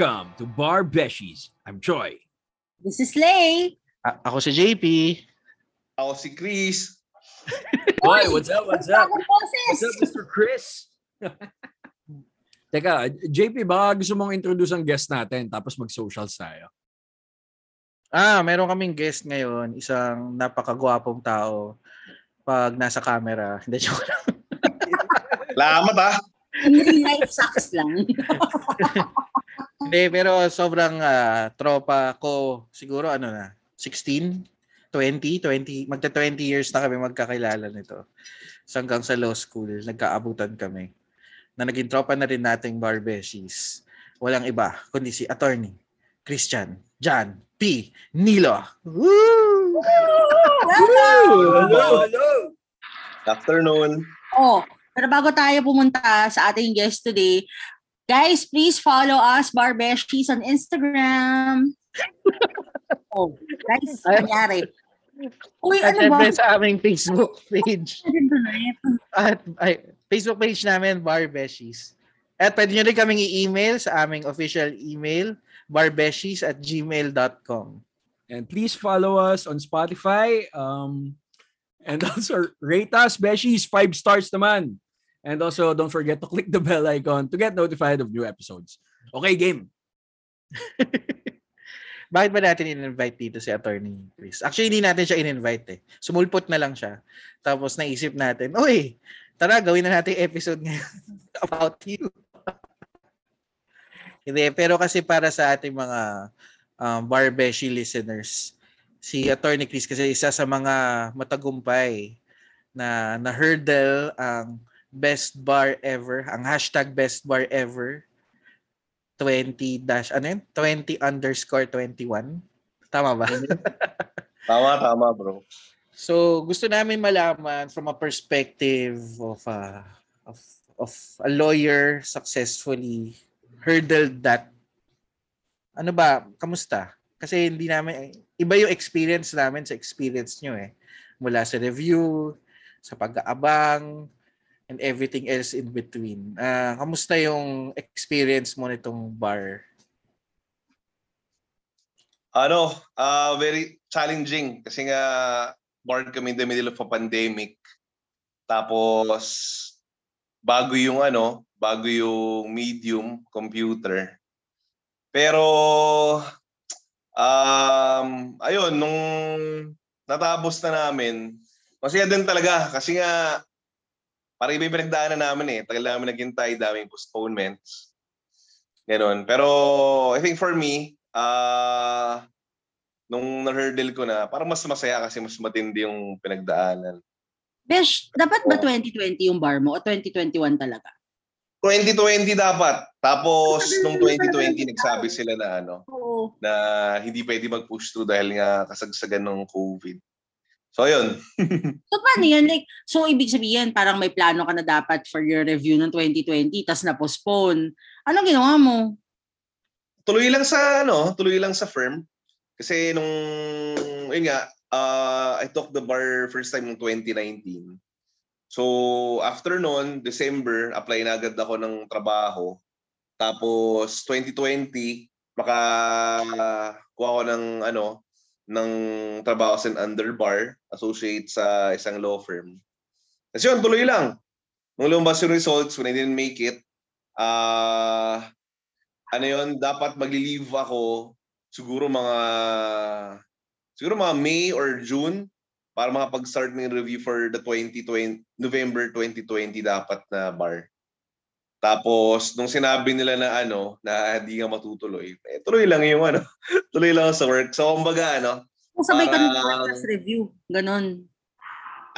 Welcome to Bar Beshies. I'm Joy. This is Lay. A- ako si JP. Ako si Chris. Boy, what's up? What's up? What's up, Mr. Chris? Teka, JP, baka gusto mong introduce ang guest natin tapos mag-socials tayo. Ah, meron kaming guest ngayon, isang napakagwapong tao pag nasa camera. Hindi, joke lang. Lamat ah. In real life sucks lang. Hindi, pero sobrang ah, tropa ko, siguro ano na, 16, 20, 20, magta 20 years na kami magkakilala nito. So hanggang sa law school, nagkaabutan kami. Na naging tropa na rin nating barbeshies. Walang iba, kundi si attorney, Christian, John, P. Nilo. Woo! Hello, hello. Afternoon. oh, pero bago tayo pumunta sa ating guest today, guys, please follow us, Barbeshies, on Instagram. oh, guys, nangyari. Uy, At ano ba? sa aming Facebook page. At ay, Facebook page namin, Barbeshies. At pwede nyo rin kaming i-email sa aming official email, barbeshies at gmail.com. And please follow us on Spotify. Um, and also rate us, Beshies, five stars naman. And also don't forget to click the bell icon to get notified of new episodes. Okay, game. Bakit ba natin in-invite dito si Attorney Chris? Actually, hindi natin siya in-invite eh. Sumulpot na lang siya. Tapos naisip natin, Uy, tara, gawin na natin episode ngayon about you. hindi, pero kasi para sa ating mga um, Barbeshi listeners, si Attorney Chris kasi isa sa mga matagumpay na na-hurdle ang best bar ever, ang hashtag best bar ever 20 dash ano yun? 20 underscore 21. Tama ba? Tama, tama bro. so gusto namin malaman from a perspective of a of, of a lawyer successfully hurdled that. Ano ba? Kamusta? Kasi hindi namin iba yung experience namin sa experience nyo eh. Mula sa review, sa pag-aabang, and everything else in between. Ah, kamusta yung experience mo nitong bar? Ano, ah very challenging kasi nga born kami in the middle of a pandemic. Tapos bago yung ano, bago yung medium computer. Pero um ayun nung natapos na namin, masaya din talaga kasi nga parang iba pinagdaanan namin eh. Tagal namin naghintay, daming postponements. Ganon. Pero I think for me, ah nung na-hurdle ko na, parang mas masaya kasi mas matindi yung pinagdaanan. Besh, dapat ba 2020 yung bar mo o 2021 talaga? 2020 dapat. Tapos nung 2020 nagsabi sila na ano, Oo. na hindi pwede mag-push through dahil nga kasagsagan ng COVID. So yun. So paano yan? Like, so ibig sabihin, parang may plano ka na dapat for your review ng 2020, tas na-postpone. Anong ginawa mo? tuloy lang sa ano, tuloy lang sa firm. Kasi nung yun nga, uh, I took the bar first time ng 2019. So after noon, December, apply na agad ako ng trabaho. Tapos 2020, makakuha ko ng ano, ng trabaho sa underbar, associate sa isang law firm. Kasi yun, tuloy lang. Nung lumabas yung results, when I didn't make it, ah ano yun, dapat magli-leave ako siguro mga siguro mga May or June para makapag-start ng review for the 2020 November 2020 dapat na bar. Tapos nung sinabi nila na ano na hindi nga matutuloy, eh, tuloy lang yung ano, tuloy lang sa work. So kumbaga ano, Kung sabay ka ng podcast review. Ganon.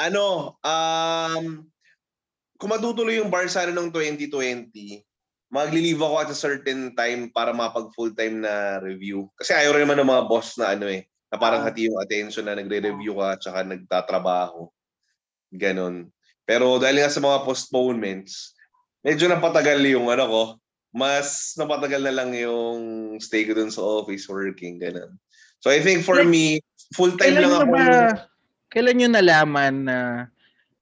ano, um, kung matutuloy yung bar sana ng 2020, magli-leave ako at a certain time para mapag full-time na review. Kasi ayaw rin naman ng mga boss na ano eh, na parang Ah. hati yung attention na nagre-review ka at saka nagtatrabaho. Ganon. Pero dahil nga sa mga postponements, medyo napatagal yung ano ko, mas napatagal na lang yung stay ko dun sa office working, ganon. So I think for me, full-time Kailan lang ako. ba, kailan nyo nalaman na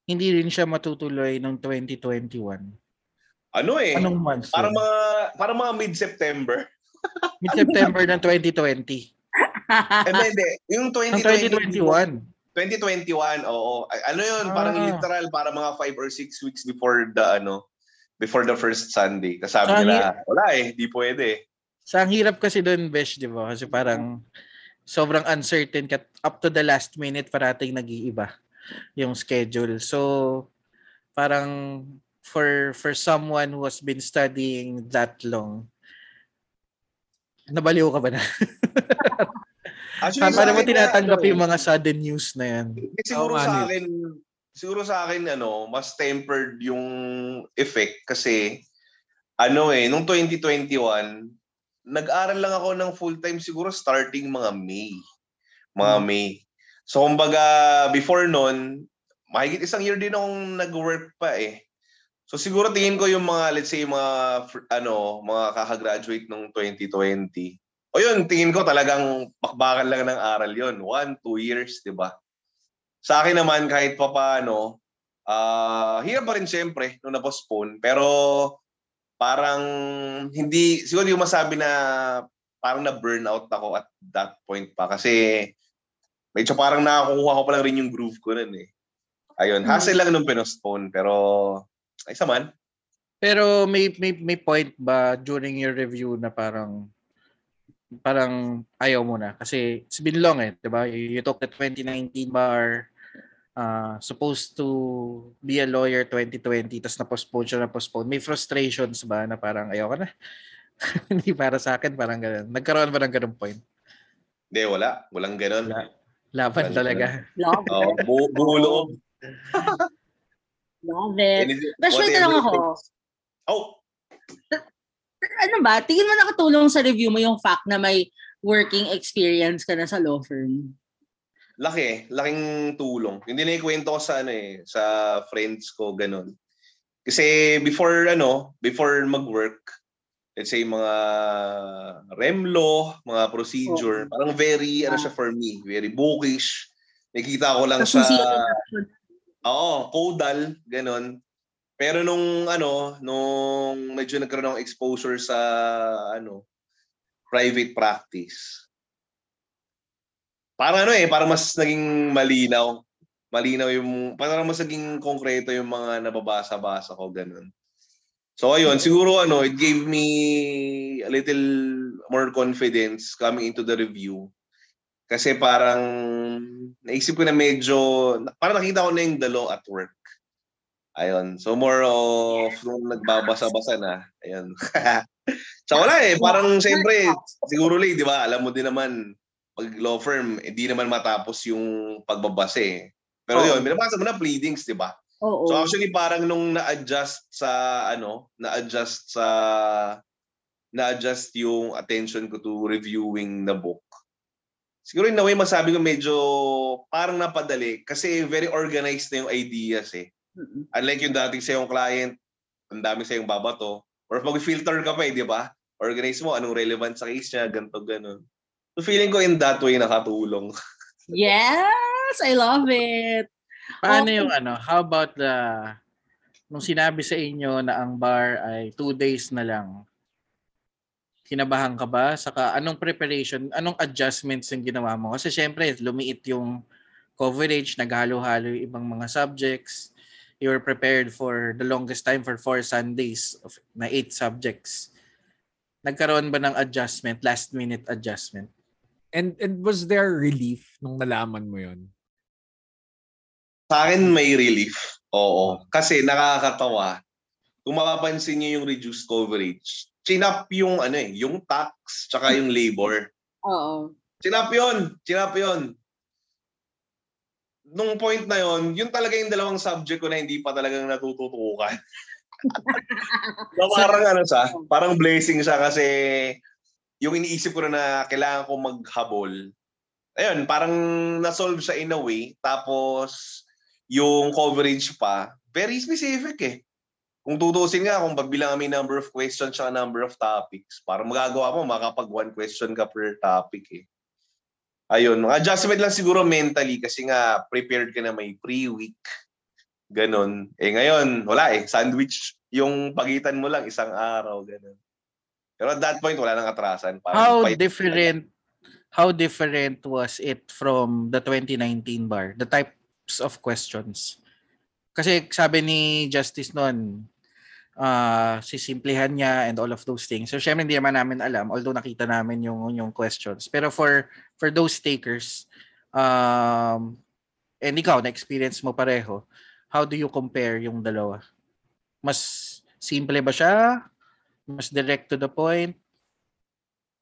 hindi rin siya matutuloy ng 2021? Ano eh, Anong month? Para mga para mga mid-September. Mid-September ng 2020. Hindi, hindi. Yung Ng 2021. 2021. 2021, oo. Ano yun, parang Ah. literal, para mga 5 or 6 weeks before the, ano, before the first Sunday. Kasabi Ah, nila, wala eh, di pwede. Sa ang hirap kasi doon, Besh, di ba? Kasi parang sobrang uncertain ka. Up to the last minute, parating nag-iiba yung schedule. So, parang for for someone who has been studying that long, nabaliw ka ba na? Actually, Paano mo tinatanggap ano, yung mga sudden news na yan? siguro sa akin, siguro sa akin, ano, mas tempered yung effect kasi, ano eh, nung 2021, nag-aral lang ako ng full-time siguro starting mga May. Mga Hmm. May. So, kumbaga, before nun, mahigit isang year din akong nag-work pa eh. So, siguro tingin ko yung mga, let's say, mga, ano, mga kakagraduate nung 2020. O yun, tingin ko talagang bakbakan lang ng aral yon One, two years, di ba? Sa akin naman, kahit pa paano, ah hirap pa rin siyempre nung na-postpone. Pero parang hindi, siguro yung masabi na parang na-burnout ako at that point pa. Kasi medyo parang nakakuha ko pa lang rin yung groove ko nun eh. Ayun, hassle lang nung pinostpone. Pero, ay man. Pero may may may point ba during your review na parang parang ayaw mo na kasi it's been long eh, 'di ba? You took the 2019 bar uh, supposed to be a lawyer 2020 tapos na-postpone siya na-postpone. May frustrations ba na parang ayaw ka na? Hindi para sa akin parang ganun. Nagkaroon ba ng ganung point? Hindi, wala. Walang ganun. Wala. Laban Wala. talaga. Love Oh, it. bu- buo loob. Love it. Anything- Best wait lang it ako. Oh, Ano ba? Tingin mo nakatulong sa review mo yung fact na may working experience ka na sa law firm? Laki, laking tulong. Hindi na ikwento ko sa ano eh, sa friends ko ganun. Kasi before ano, before mag-work, let's say mga remlo, mga procedure, parang very ano siya for me, very bookish. Nakita ko lang sa Oo, caudal, ganun. Pero nung ano, nung medyo nagkaroon ng exposure sa ano, private practice. Parang ano eh, parang mas naging malinaw. Malinaw yung, parang mas naging konkreto yung mga nababasa-basa ko, ganun. So ayun, siguro ano, it gave me a little more confidence coming into the review. Kasi parang naisip ko na medyo, parang nakita ko na yung the law at work. Ayun. So more of nung nagbabasa-basa na. Ayun. so wala eh. Parang siyempre, siguro lang, di ba? Alam mo din naman, pag law firm, hindi naman matapos yung pagbabasa eh. Pero Oo. yun, binabasa mo na pleadings, di ba? Oo. So actually parang nung na-adjust sa ano, na-adjust sa na-adjust yung attention ko to reviewing the book. Siguro in a way masabi ko medyo parang napadali kasi very organized na yung ideas eh. Mm-mm. Unlike yung dating sa yung client, ang dami sa yung babato. Or mag-filter ka pa eh, di ba? Organize mo anong relevant sa case niya, ganito, ganun. So feeling ko in that way nakatulong. Yes! I love it. Paano Okay. yung ano, how about the, nung sinabi sa inyo na ang bar ay two days na lang, kinabahan ka ba? Saka anong preparation, anong adjustments yung ginawa mo? Kasi syempre, lumiit yung coverage, naghalo-halo yung ibang mga subjects. You were prepared for the longest time for four Sundays of, na eight subjects. Nagkaroon ba ng adjustment, last minute adjustment? And and was there relief nung nalaman mo yon? Sa akin may relief. Oo. Kasi nakakatawa. Kung mapapansin niyo yung reduced coverage, chinap yung ano eh, yung tax tsaka yung labor. Oo. Chinap yun. Chinap yun. Nung point na yon, yun talaga yung dalawang subject ko na hindi pa talagang natututukan. so, parang ano siya, parang blessing siya kasi yung iniisip ko na na kailangan ko maghabol. Ayun, parang na-solve siya in a way. Tapos, yung coverage pa, very specific eh. Kung tutusin nga, kung pagbilang kami number of questions at number of topics, para magagawa mo, makapag one question ka per topic eh. Ayun, adjustment lang siguro mentally kasi nga prepared ka na may pre-week. Ganon. Eh ngayon, wala eh. Sandwich yung pagitan mo lang isang araw. Ganon. Pero at that point, wala nang atrasan. Parang How five- different how different was it from the 2019 bar? The types of questions. Kasi sabi ni Justice noon, ah sisimplihan niya and all of those things. So syempre hindi naman namin alam although nakita namin yung yung questions. Pero for for those takers um and ikaw na experience mo pareho, how do you compare yung dalawa? Mas simple ba siya? Mas direct to the point?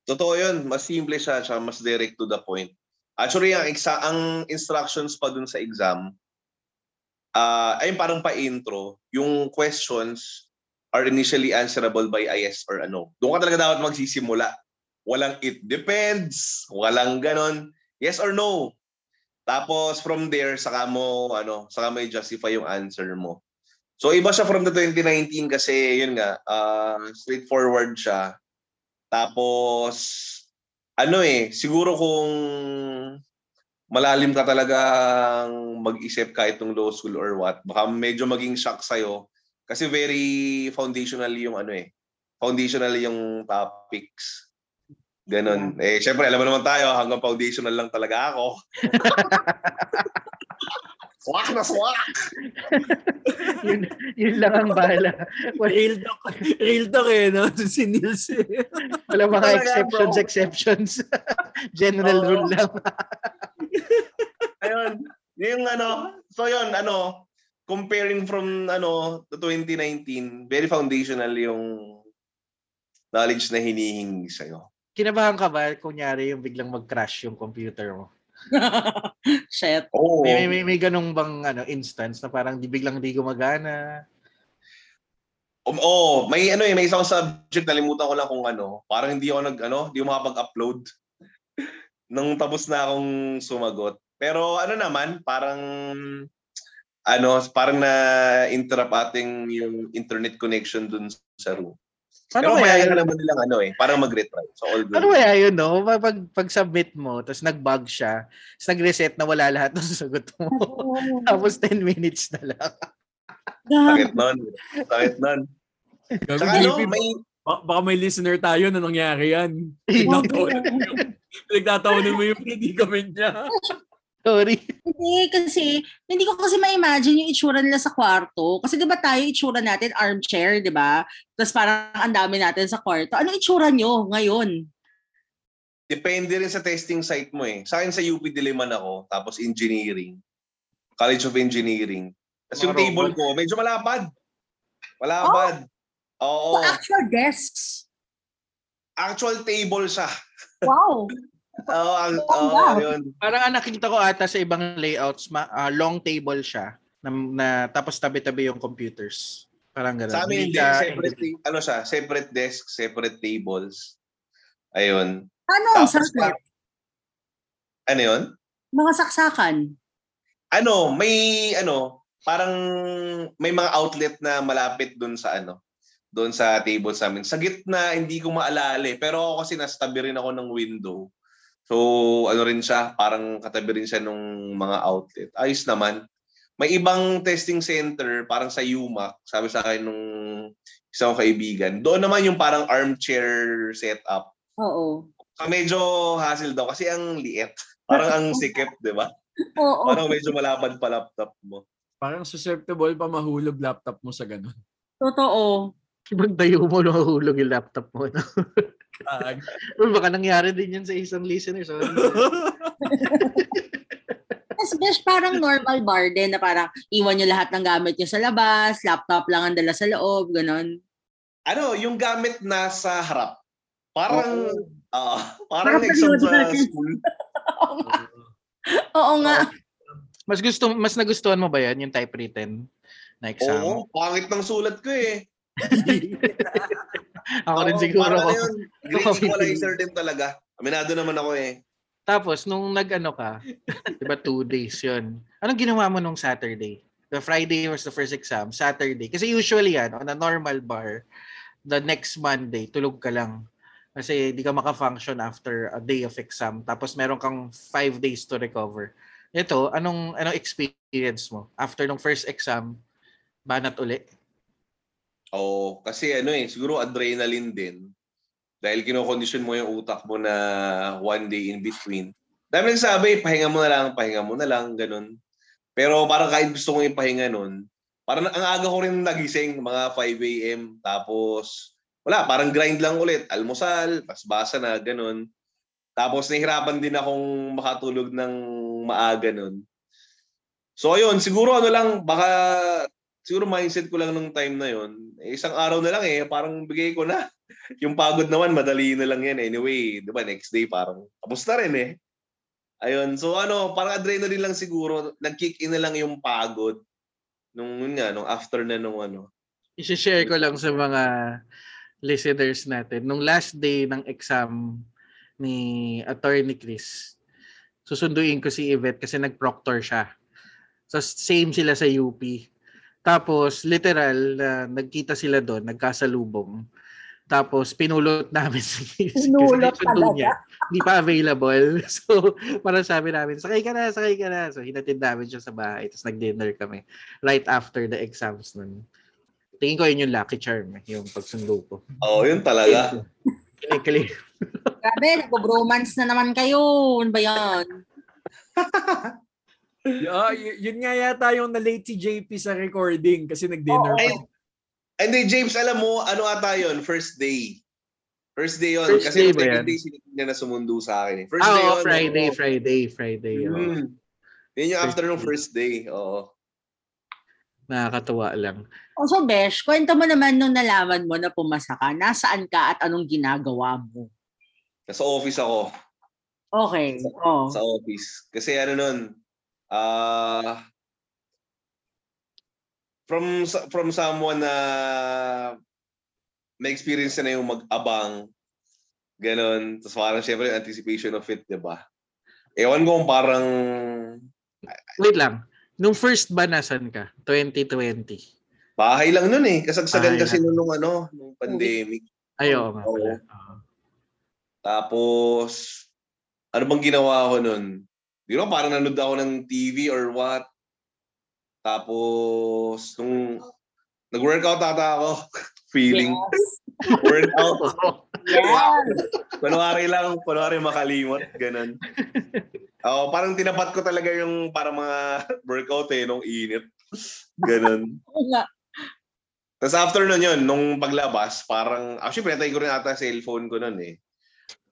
Totoo yun. Mas simple siya, siya mas direct to the point. Actually, ang, exa- ang instructions pa dun sa exam, ah ay parang pa-intro, yung questions are initially answerable by a yes or a no. Doon ka talaga dapat magsisimula. Walang it depends, walang ganon. Yes or no. Tapos from there, saka mo, ano, saka may justify yung answer mo. So iba siya from the 2019 kasi yun nga, ah, straightforward siya. Tapos, ano eh, siguro kung malalim ka talagang mag-isip kahit nung law school or what, baka medyo maging shock sa'yo. Kasi very foundational yung ano eh, foundational yung topics. Ganon. Eh, syempre, alam mo naman tayo, hanggang foundational lang talaga ako. swak na swak! yun, yun lang ang bala. Wala, Real talk, real talk eh, no? Si Nils eh. wala mga exceptions, exceptions. General rule lang. Ayun. Yung ano, so yun, ano, comparing from ano to 2019, very foundational yung knowledge na hinihingi sa'yo. Kinabahan ka ba, kunyari yung biglang mag-crash yung computer mo? Shit. Oo. May, may, may, may ganong bang ano, instance na parang di biglang di gumagana? Um, oh, may ano eh, may isang subject nalimutan ko lang kung ano. Parang hindi ako nag ano, hindi ako makapag-upload nung tapos na akong sumagot. Pero ano naman, parang ano, parang na interrupt ating yung internet connection dun sa room. Paano Pero kaya yun? naman nilang ano eh, parang mag-retry. So all good. Ano kaya yun, no? Pag, pag, pag submit mo, tapos nag-bug siya, tapos nag-reset na wala lahat ng sagot mo. tapos 10 minutes na lang. Sakit nun. Sakit nun. Tsaka ano, may, ba- baka may listener tayo na nangyari yan. Pinagtatawanan mo yung, pinagtatawanan mo yung predicament niya. Sorry. Hindi, kasi, hindi ko kasi ma-imagine yung itsura nila sa kwarto. Kasi di ba tayo, itsura natin, armchair, di ba? Tapos parang ang dami natin sa kwarto. Ano itsura nyo ngayon? depende rin sa testing site mo eh. Sa akin sa UP Diliman ako, tapos engineering. College of Engineering. Tapos yung table ko, medyo malapad. Malapad. Oo. So, actual desks. Actual table siya. Wow. Oo, ang, Oh, oo, wow. yun. Parang ang nakikita ko ata sa ibang layouts, ma- ah, long table siya. Na, na, tapos tabi-tabi yung computers. Parang gano'n. Sa amin hindi. Separate, ta- ano siya, separate desk, separate tables. Ayun. Ano ang sakit? Ano yun? Mga saksakan. Ano, may ano, parang may mga outlet na malapit doon sa ano, doon sa table sa amin. Sa gitna, hindi ko maalala eh. Pero ako kasi nasa tabi rin ako ng window. So, ano rin siya, parang katabi rin siya nung mga outlet. Ayos naman. May ibang testing center, parang sa UMAC, sabi sa akin nung isang kaibigan. Doon naman yung parang armchair setup. Oo. So, medyo hassle daw kasi ang liit. Parang ang sikip, di ba? Oo. Parang medyo malapad pa laptop mo. Parang susceptible pa mahulog laptop mo sa ganun. Totoo. Ibang tayo mo nahulog yung laptop mo. No? Ag- Uy, baka nangyari din yan sa isang listener. Sorry. Mas besh, parang normal bar din na parang iwan nyo lahat ng gamit nyo sa labas, laptop lang ang dala sa loob, ganon. ano, yung gamit nasa harap. Parang, ah, parang Parang exam sa school. Oo nga. Mas gusto mas nagustuhan mo ba yan yung typewritten na exam? Oo, pangit ng sulat ko eh. Ako rin siguro. Parang Ako. ano yun, grade Ako- equalizer din talaga. Aminado naman ako eh. Tapos, nung nag-ano ka, di ba two days yun, anong ginawa mo nung Saturday? The Friday was the first exam, Saturday. Kasi usually yan, on a normal bar, the next Monday, tulog ka lang. Kasi di ka maka-function after a day of exam. Tapos meron kang five days to recover. Ito, anong anong experience mo? After nung first exam, banat uli? Oo, kasi ano eh, siguro adrenaline din. Dahil kinokondisyon mo yung utak mo na one day in between. Dami nagsabi, pahinga mo na lang, pahinga mo na lang, ganun. Pero parang kahit gusto kong ipahinga nun, parang ang aga ko rin nagising, mga 5 a.m. Tapos, wala, parang grind lang ulit. Almusal, tas basa na, ganun. Tapos nahihirapan din akong makatulog ng maaga nun. So ayun, siguro ano lang, baka siguro mindset ko lang nung time na yon. Eh, isang araw na lang eh, parang bigay ko na. yung pagod naman, madali na lang yan. Anyway, di ba, next day parang tapos na rin eh. Ayun, so ano, parang adrenaline lang siguro, nag-kick in na lang yung pagod nung yun nga, nung after na nung ano. I-share ko lang sa mga listeners natin. Nung last day ng exam ni Attorney Chris, susunduin ko si Yvette kasi nag-proctor siya. So same sila sa UP. Tapos literal na nagkita sila doon, nagkasalubong. Tapos pinulot namin si Pinulot kasi talaga. niya. Hindi pa available. So parang sabi namin, sakay ka na, sakay ka na. So hinatid namin siya sa bahay. Tapos nag-dinner kami right after the exams nun. Tingin ko yun yung lucky charm, eh, yung pagsundo ko. Oo, yun talaga. Kinikili. Grabe, nag-bromance na naman kayo. Ano ba yan? Yeah, y- yun nga yata yung na-late si JP sa recording kasi nag-dinner Oo. pa. Ay, hindi, James, alam mo, ano ata yun? First day. First day yun. First Kasi day yung ba yan? day, sinigil niya na sumundo sa akin. eh. First Ah, day oo, yun. Friday, oo. Friday, Friday. oo. Mm. Yun yung First after day. first day. Oo. Nakakatuwa lang. O so, Besh, kwento mo naman nung nalaman mo na pumasa ka, nasaan ka at anong ginagawa mo? Nasa office ako. Okay. Oh. Sa office. Kasi ano nun, ah from from someone na may experience na yung mag-abang, ganon. Tapos parang syempre anticipation of it, di ba? Ewan ko kung parang Wait lang. Nung first ba nasan ka? 2020. bahay lang nun eh. Kasagsagan Bahay kasi nun nung ano, nung pandemic. Ay, oo nga pala. Tapos, ano bang ginawa ko nun? Di ba, parang nanood ako ng TV or what. Tapos, nung nag-workout ata ako, feeling, workout. Yes. Kunwari lang, kunwari makalimot, ganun. Oo, parang tinapat ko talaga yung parang mga workout eh, nung init. Ganun. Tapos after nun yun, nung paglabas, parang, actually, pinatay ko rin ata cellphone ko nun eh.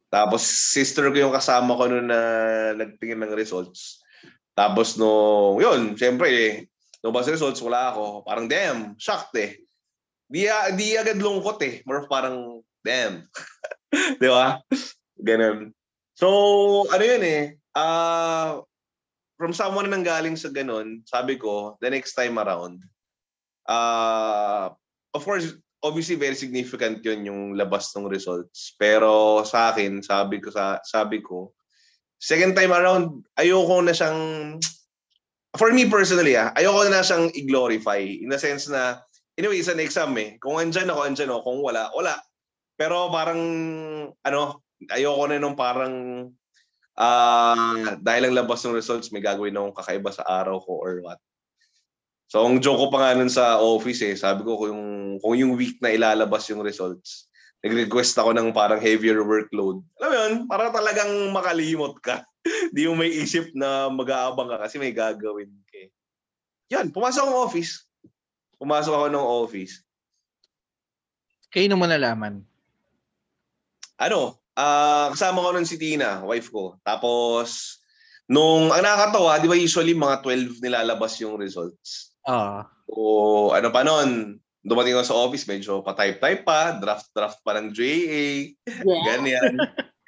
Tapos sister ko yung kasama ko nun na nagtingin ng results. Tapos no, yun, syempre eh, nung bas results, wala ako. Parang damn, shocked eh. Di, di agad lungkot eh. More parang, damn. Di ba? Ganun. So, ano yun eh, ah, from someone na nanggaling sa ganun, sabi ko, the next time around, uh, of course, obviously very significant yun yung labas ng results. Pero sa akin, sabi ko sa sabi ko, second time around, ayoko na siyang for me personally, ah, ayoko na siyang i-glorify in the sense na anyway, isa na exam eh. Kung andyan ako, andyan ako. Kung wala, wala. Pero parang ano, ayoko na nung parang ah dahil ang labas ng results, may gagawin akong kakaiba sa araw ko or what. So, ang joke ko pa nga nun sa office eh, sabi ko kung, kung yung week na ilalabas yung results, nag-request ako ng parang heavier workload. Alam mo yun, para talagang makalimot ka. Di mo may isip na mag-aabang ka kasi may gagawin ka. eh. Yan, pumasok ako ng office. Pumasok ako ng office. Kayo naman nalaman. Ano, ah kasama ko nun si Tina, wife ko. Tapos, nung, ang nakakatawa, di ba usually mga 12 nilalabas yung results. Oo. O ano pa nun, dumating ako sa office, medyo pa-type-type pa, draft-draft pa ng JA, Yeah. ganyan.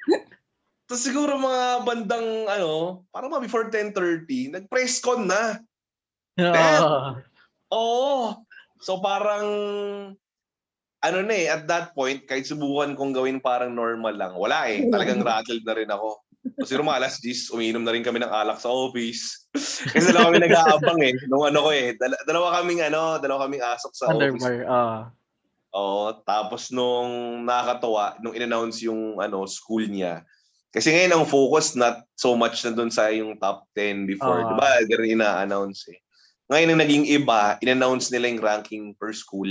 Tapos siguro mga bandang, ano, parang mga before 10.30, nag-press con na. Oo. Oo. So parang, ano na eh, at that point, kahit subukan kong gawin parang normal lang, wala eh. Talagang rattled na rin ako. Kasi mga alas 10, umiinom na rin kami ng alak sa office. Kasi dalawa kami nag-aabang eh. Nung ano ko eh, dal- dalawa kaming ano, dalawa kaming asok sa office. Underbar. Oo. Tapos nung nakakatawa, nung in-announce yung ano, school niya. Kasi ngayon ang focus not so much na doon sa yung top 10 before. Ah. Di ba? Ganun ina-announce eh. Ngayon ang naging iba, in-announce nila yung ranking per school.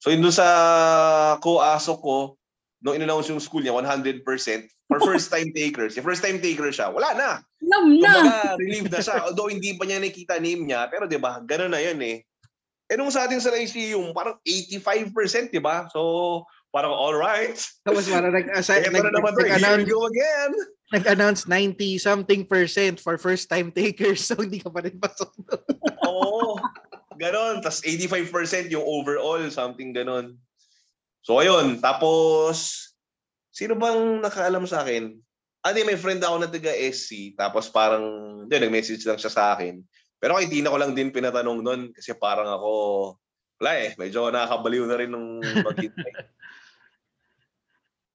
So yun doon sa ko-aso ko, nung in-announce yung school niya, 100% for first time takers. Yung first time taker siya, wala na. Alam na. Kumbaga, relieved na siya. Although hindi pa niya nakita name niya, pero 'di ba, gano'n na 'yun eh. Eh nung sa atin sa Lyceum, parang 85%, 'di ba? So, parang all right. Tapos parang nag-assign, Kaya na naman to, here we nag-announce, go again. nag-announce 90 something percent for first time takers. So hindi ka pa rin pasok. Oo. Ganon. Tapos 85% yung overall, something ganon. So ayun, tapos sino bang nakaalam sa akin? Ano may friend ako na taga SC, tapos parang, yun, nag-message lang siya sa akin. Pero kay Tina ko lang din pinatanong nun kasi parang ako, wala eh, medyo nakakabaliw na rin nung maghintay.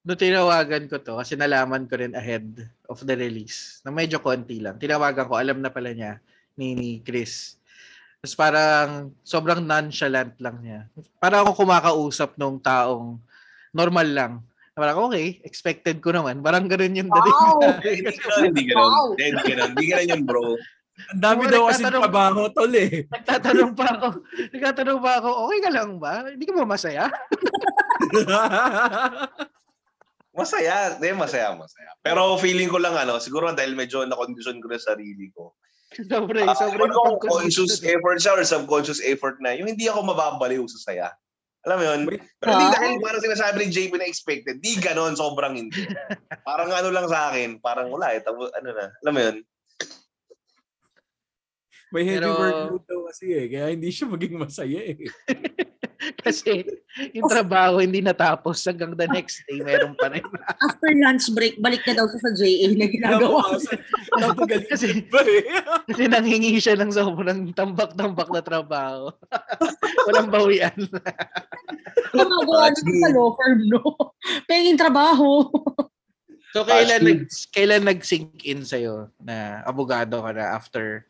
Tinawagan ko to, kasi nalaman ko rin ahead of the release, na medyo konti lang. Tinawagan ko, alam na pala niya ni, ni Chris. Tapos parang sobrang nonchalant lang niya. Parang ako kumakausap nung taong normal lang. Parang okay, expected ko naman. Parang ganun yung dating. Wow. hindi ganon, hindi ganon. Wow. Hindi hindi ganon. Hindi ganon yun, bro. Ang dami daw kasi trabaho, tol eh. Nagtatanong pa ako. Nagtatanong pa ako, okay ka lang ba? Hindi ka ba masaya? Masaya. Hindi, masaya, masaya. Pero feeling ko lang, ano, siguro dahil medyo na-condition ko na sarili ko. Sobrang, Ah, sobrang ano, conscious effort siya or subconscious effort na, yung hindi ako mababaliw sa saya. Alam mo yun? Wait, Pero hindi dahil parang sinasabi ni JP na expected. Di ganon, sobrang hindi. parang ano lang sa akin, parang wala eh. Tapos, ano na, alam mo yun? May heavy Pero- workload daw kasi eh. Kaya hindi siya maging masaya eh. Kasi yung trabaho hindi natapos hanggang the next day meron pa rin. After lunch break, balik na daw sa JA na ginagawa. Kasi, kasi nanghingi siya ng sobrang tambak-tambak na trabaho. Walang bawian. Gumagawa na sa law firm, no? Penging trabaho. So kailan nag kailan nag-sink in sa'yo na abogado ka na after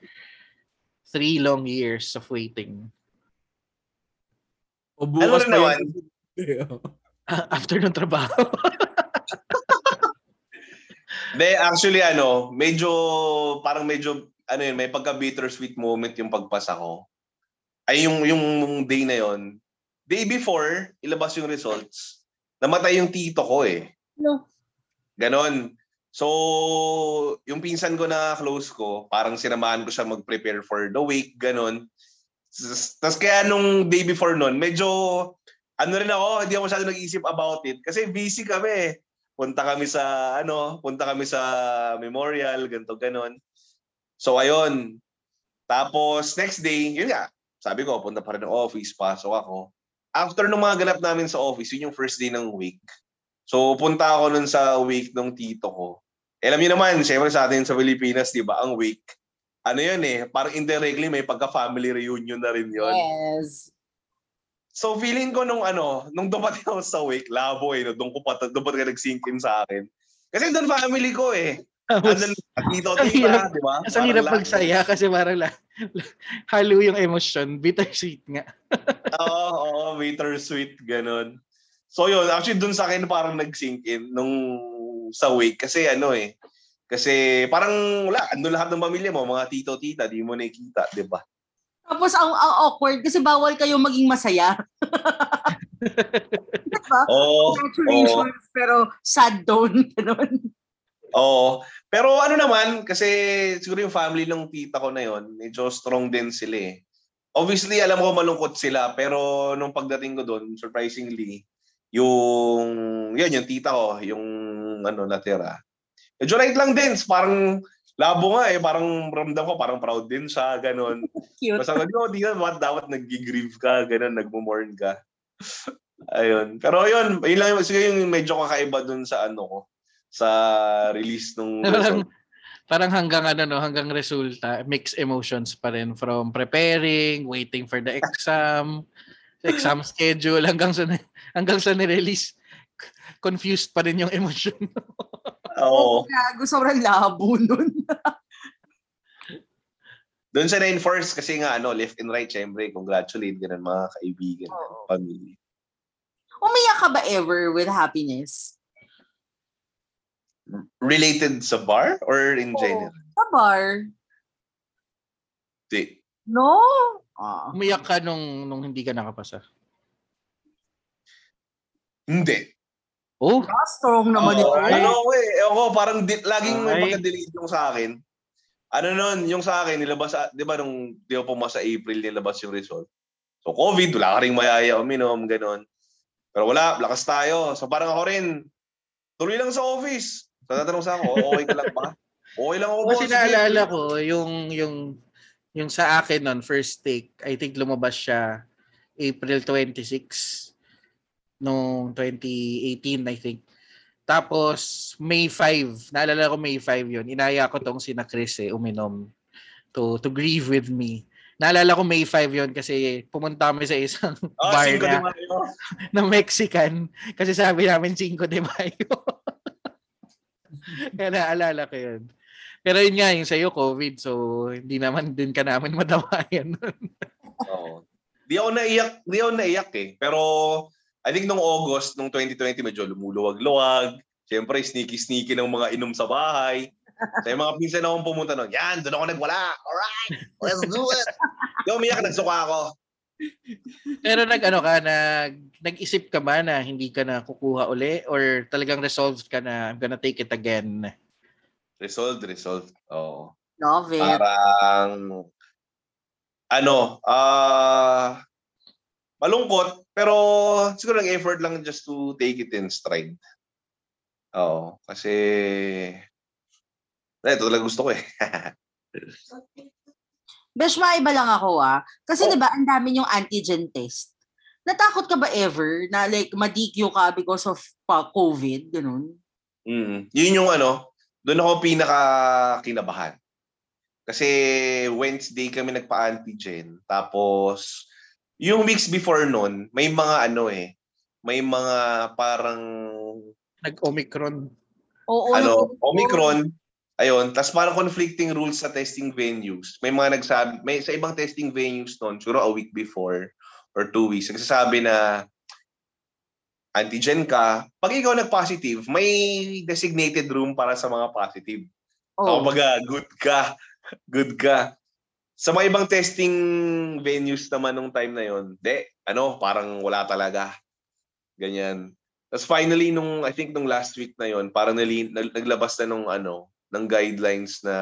three long years of waiting? O Ano bukas rin pa naman? yun. After ng trabaho. Hindi, actually, ano, medyo, parang medyo, ano yun, may pagka bittersweet moment yung pagpasa ko. Ay, yung, yung day na yon Day before, ilabas yung results, namatay yung tito ko eh. No. Ganon. So, yung pinsan ko na close ko, parang sinamahan ko siya mag-prepare for the week, ganon. Tapos kaya nung day before nun, medyo, ano rin ako, hindi ako masyado nag-isip about it. Kasi busy kami. Punta kami sa, ano, punta kami sa memorial, ganito, ganon. So, ayun. Tapos, next day, yun nga, sabi ko, punta pa rin ng office, pasok ako. After nung mga ganap namin sa office, yun yung first day ng week. So, punta ako nun sa week ng tito ko. Eh, Alam niyo naman, syempre sa atin sa Pilipinas, di ba, ang week, ano yun eh, parang indirectly may pagka-family reunion na rin yun. Yes. So, feeling ko nung ano, nung dumating ako sa week, labo eh, no, doon ko pa, doon pa nag-sink in sa akin. Kasi doon family ko eh. Andun, tita, hirap. di ba? Ang hirap magsaya kasi parang la, halo yung emotion. Bittersweet nga. Oo, oo, bittersweet, ganun. So yun, actually dun sa akin parang nag-sink in nung sa wake kasi ano eh, kasi parang wala, ando lahat ng pamilya mo, mga tito, tita, di mo nakikita, di ba? Tapos ang, ang awkward kasi bawal kayo maging masaya. diba? Oo, Congratulations, pero sad tone. Ganun. oo. Pero ano naman, kasi siguro yung family ng tita ko na yon medyo strong din sila eh. Obviously, alam ko malungkot sila, pero nung pagdating ko doon, surprisingly, yung, yan, yung tita ko, yung ano, natira. Medyo right lang din, parang labo nga eh, parang ramdam ko, parang proud din siya, ganun. Cute. Basta ko, di na dapat, dapat nag-grieve ka, ganun, nagmo-mourn ka. Ayun. Pero yun, yun lang yung, siguro yung medyo kakaiba dun sa ano ko, sa release nung Parang, result. parang hanggang ano no, hanggang resulta, mixed emotions pa rin from preparing, waiting for the exam, exam schedule hanggang sa hanggang sa ni-release. Confused pa rin yung emotion. Oo. Gago, sobrang labo nun. Doon sa na-enforce kasi nga ano, left and right, syempre, congratulate ganun mga kaibigan, family. Umiyak ka ba ever with happiness? Related sa bar or in Oo. general? Sa bar? Di. No? Ah. Umiyak ka nung nung hindi ka nakapasa. Hindi. Oh, Ah, strong naman ito. ano ko eh. Ewan ko, parang di, laging may Ay. pagka-delete yung sa akin. Ano nun, yung sa akin, nilabas, sa- di ba nung di ako pumasa sa April, nilabas yung result. So COVID, wala ka rin mayaya uminom, ganun. Pero wala, lakas tayo. So parang ako rin, tuloy lang sa office. So tatanong sa ako, okay ka lang ba? Okay lang ako. kasi naalala ko, yung, yung, yung sa akin nun, first take, I think lumabas siya April 26 noong 2018, I think. Tapos, May 5, naalala ko May 5 yun. Inaya ko tong sina Chris eh, uminom to, to grieve with me. Naalala ko May 5 yun kasi pumunta kami sa isang Ah, bar Cinco na, na Mexican kasi sabi namin 5 de Mayo. Kaya naalala ko yun. Pero yun nga, yung sa'yo, COVID, so hindi naman din ka namin madawayan nun. Oo. Di ako naiyak, di ako naiyak eh. Pero I think nung August, nung 2020, medyo lumuluwag-luwag. Siyempre, sneaky-sneaky ng mga inom sa bahay. Sa mga pinsan akong pumunta nun, yan, doon ako nagwala. Alright, let's do it. Di umiyak, nagsuka ako. Pero nag ano ka nag nag-isip ka ba na hindi ka na kukuha uli or talagang resolved ka na I'm gonna take it again? Resolved, resolved. Oo. Love it. Parang, ano, ah, malungkot, pero siguro ng effort lang just to take it in stride. Oo, kasi, eh, ito talaga gusto ko eh. Besh, maiba lang ako ah. Kasi Oh. di ba ang dami yung antigen test. Natakot ka ba ever na like ma-DQ ka because of pa COVID? Ganun? Mm. Yun yung ano, doon ako pinaka kinabahan. Kasi Wednesday kami nagpa-antigen. Tapos, yung weeks before nun, may mga ano eh, may mga parang Nag-Omicron. Oo. ano. Omicron. Ayun, tas parang conflicting rules sa testing venues. May mga nagsabi, may sa ibang testing venues noon, siguro a week before or two weeks, nagsasabi na antigen ka. Pag ikaw nag-positive, may designated room para sa mga positive. So, Oo. kumbaga, good ka. Good ka. Sa mga ibang testing venues naman nung time na yon, de, ano, parang wala talaga. Ganyan. Tapos finally, nung, I think nung last week na yon, parang nali, nag- naglabas na nung ano, ng guidelines na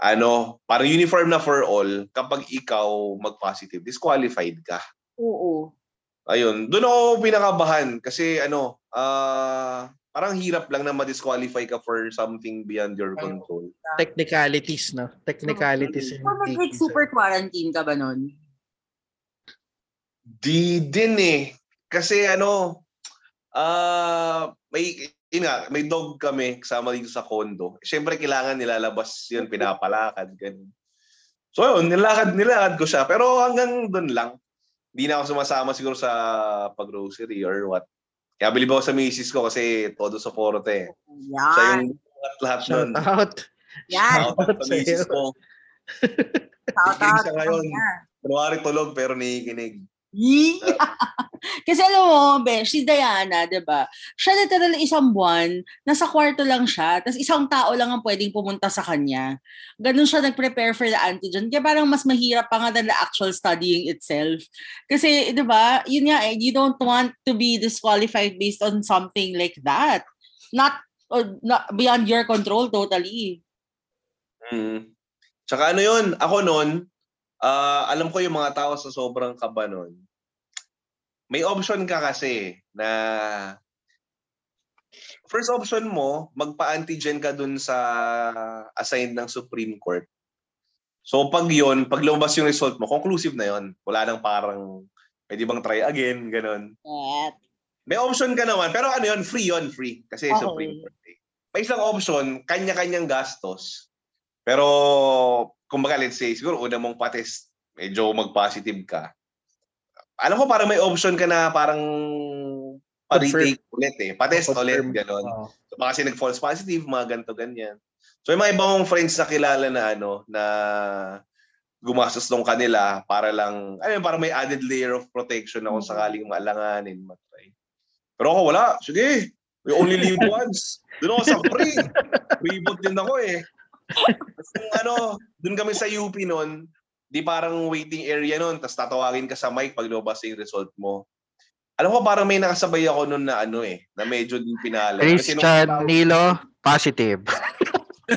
ano, parang uniform na for all, kapag ikaw mag-positive, disqualified ka. Oo. Ayun, doon ako pinakabahan kasi ano, ah parang hirap lang na ma-disqualify ka for something beyond your control. Technicalities, no? Technicalities. So, nag-like super quarantine ka ba nun? Di din eh. Kasi ano, ah may yun nga, may dog kami kasama dito sa condo. Siyempre kailangan nilalabas yun, pinapalakad, ganun. So yun, nilakad, nilakad ko siya. Pero hanggang doon lang. Hindi na ako sumasama siguro sa pag-grocery or what. Kaya bilib ako sa misis ko kasi todo suporte eh. Siya Yan. yung lahat-lahat nun. Shout out. Yan. Shout out sa misis ko. Shout out. siya ngayon. Kunwari tulog pero nakikinig. Kasi alam mo, Besh, si Diana, di ba? Siya literal isang buwan, nasa kwarto lang siya, tapos isang tao lang ang pwedeng pumunta sa kanya. Ganun siya nag-prepare for the antigen. Kaya parang mas mahirap pa nga than the actual studying itself. Kasi, di ba, yun nga, eh, you don't want to be disqualified based on something like that. Not, or, not beyond your control totally. Mm. Tsaka ano yun, ako noon, ah, alam ko yung mga tao sa sobrang kaba nun. May option ka kasi na first option mo, magpa-antigen ka dun sa assigned ng Supreme Court. So pag yon, pag lumabas yung result mo, conclusive na yon. Wala nang parang pwede bang try again, ganun. At, May option ka naman, pero ano yun, free yon free. Kasi Okay. Supreme Court. eh. May isang option, kanya-kanyang gastos. Pero, kumbaga, let's say, siguro una mong patest, medyo mag-positive ka. Alam ko parang may option ka na parang pa-retake ulit eh. Patest ulit, gano'n. Oo. So, baka kasi nag-false positive, mga ganito, ganyan. So, yung mga ibang friends na kilala na ano, na gumastos nung kanila para lang, ayun, para may added layer of protection na kung Mhm. sakaling maalanganin, matry. Pero ako wala. Sige, we only live once. Doon ako sa free. Reboot din ako eh. Yung ano, doon kami sa UP noon, di parang waiting area noon, tapos tatawagin ka sa mic pag lumabas yung result mo. alam ko parang may nakasabay ako noon na ano eh, na medyo din pinala. Nung- Christian Nilo, positive.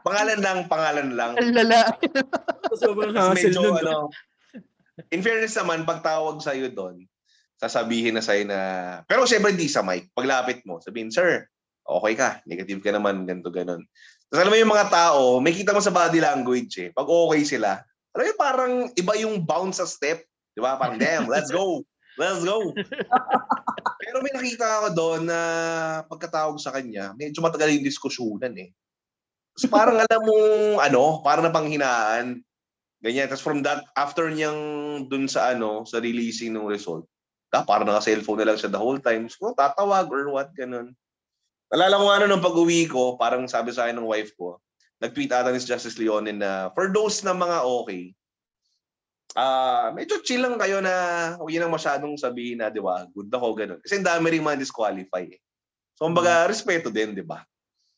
Pangalan lang, pangalan lang. Ang lala. Sobrang hassle medyo nun. ano, in fairness naman, pag tawag sa'yo doon, sasabihin na sa'yo na, pero syempre hindi sa mic. Paglapit mo, sabihin, sir, okay ka, negative ka naman, ganito, ganon. Tapos alam mo yung mga tao, may kita mo sa body language eh. Pag okay sila, alam mo parang iba yung bounce sa step. Di ba? Parang, damn, let's go. Let's go. Pero may nakita ako doon na pagkatawag sa kanya, medyo matagal yung diskusyonan eh. Tapos parang alam mo, ano, parang napanghinaan. Ganyan. Tapos from that, after niyang dun sa ano, sa releasing ng result, ah, parang naka-cellphone na lang siya the whole time. So, tatawag or what, ganun. Nalala ko nga ano, nung pag-uwi ko, parang sabi sa akin ng wife ko, nag-tweet ata ni Justice Leonin na for those na mga okay, ah medyo chill lang kayo na huwag yun ang masyadong sabihin na, di ba, good ako, ganun. Kasi ang dami rin mga disqualify eh. So, kumbaga, respeto din, di ba?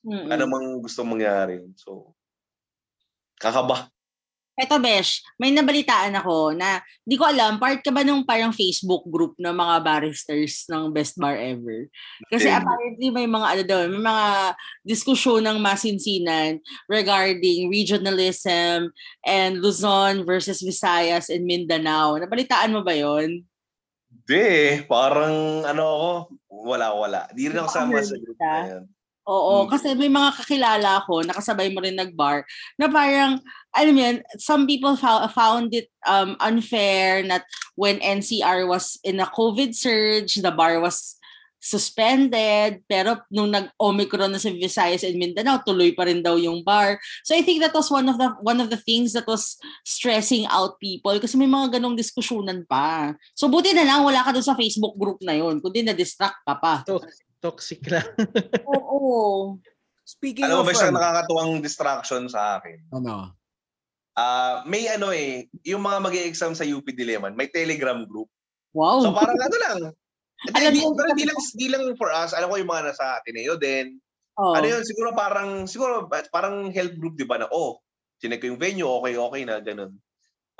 Mm-mm. Ano mang gusto mangyari. So, kakaba. Eto, Besh, may nabalitaan ako na di ko alam, part ka ba nung parang Facebook group ng mga barristers ng Best Bar Ever? Kasi Hindi. apparently may mga ano daw, may mga diskusyon ng masinsinan regarding regionalism and Luzon versus Visayas and Mindanao. Nabalitaan mo ba yon? Hindi. Parang ano ako, wala-wala. Di rin ako sama sa group na yan. Oo, Mm. kasi may mga kakilala ko, nakasabay mo rin nag-bar, na parang, alam mo yun, some people fou- found it um, unfair that when NCR was in a COVID surge, the bar was suspended, pero nung nag-Omicron na sa Visayas and Mindanao, tuloy pa rin daw yung bar. So I think that was one of the one of the things that was stressing out people kasi may mga ganong diskusyonan pa. So buti na lang wala ka doon sa Facebook group na yun, kundi na-distract ka pa. Toxic lang. Oo. Speaking Alam mo of, ba siya ano, nakakatuwang distraction sa akin? ano, Ah, may ano eh, yung mga mag exam sa UP Diliman, may Telegram group. Wow. So parang ano lang. Alam hindi, mo- pero hindi lang, hindi lang for us. Alam ko yung mga nasa Ateneo din. Oo. Ano yun, siguro parang, siguro parang health group, di ba, na, oh, chinek ko yung venue, okay, okay na, ganun.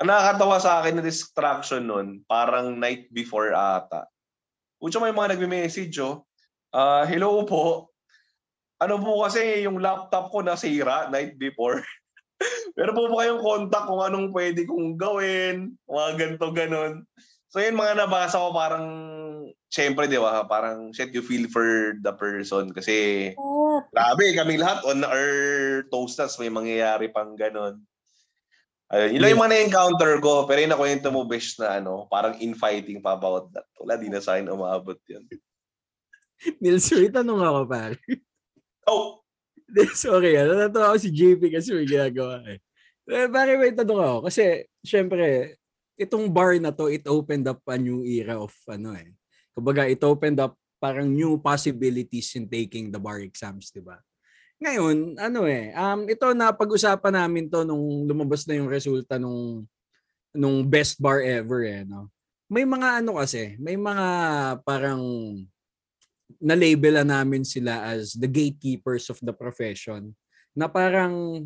Ang nakakatawa sa akin na distraction nun, parang night before ata. Pucha may mga nagme-message, oh. Ah, hello po. Ano po kasi yung laptop ko nasira night before. Pero po ba kayong contact kung anong pwede kong gawin? Mga ganito, ganon. So yun mga nabasa ko parang, syempre di ba, parang shit you feel for the person kasi Oh, grabe kami lahat on our toast tas may mangyayari pang ganon. Ayun, yun lang yung mga na-encounter ko, pero yung nakwento mo, Besh, na ano, parang infighting pa about that. Wala, di na sa akin umabot yun. Nils, may tanong ako, pare. Oh, Sorry, ah, natatawa ako si JP kasi may ginagawa eh. Bakit may tanong ako? Kasi, syempre, itong bar na to, it opened up a new era of ano eh. Kumbaga, it opened up parang new possibilities in taking the bar exams, di ba? Ngayon, ano eh, um, ito na pag-usapan namin to nung lumabas na yung resulta nung nung best bar ever eh, no? May mga ano kasi, may mga parang na-label na namin sila as the gatekeepers of the profession na parang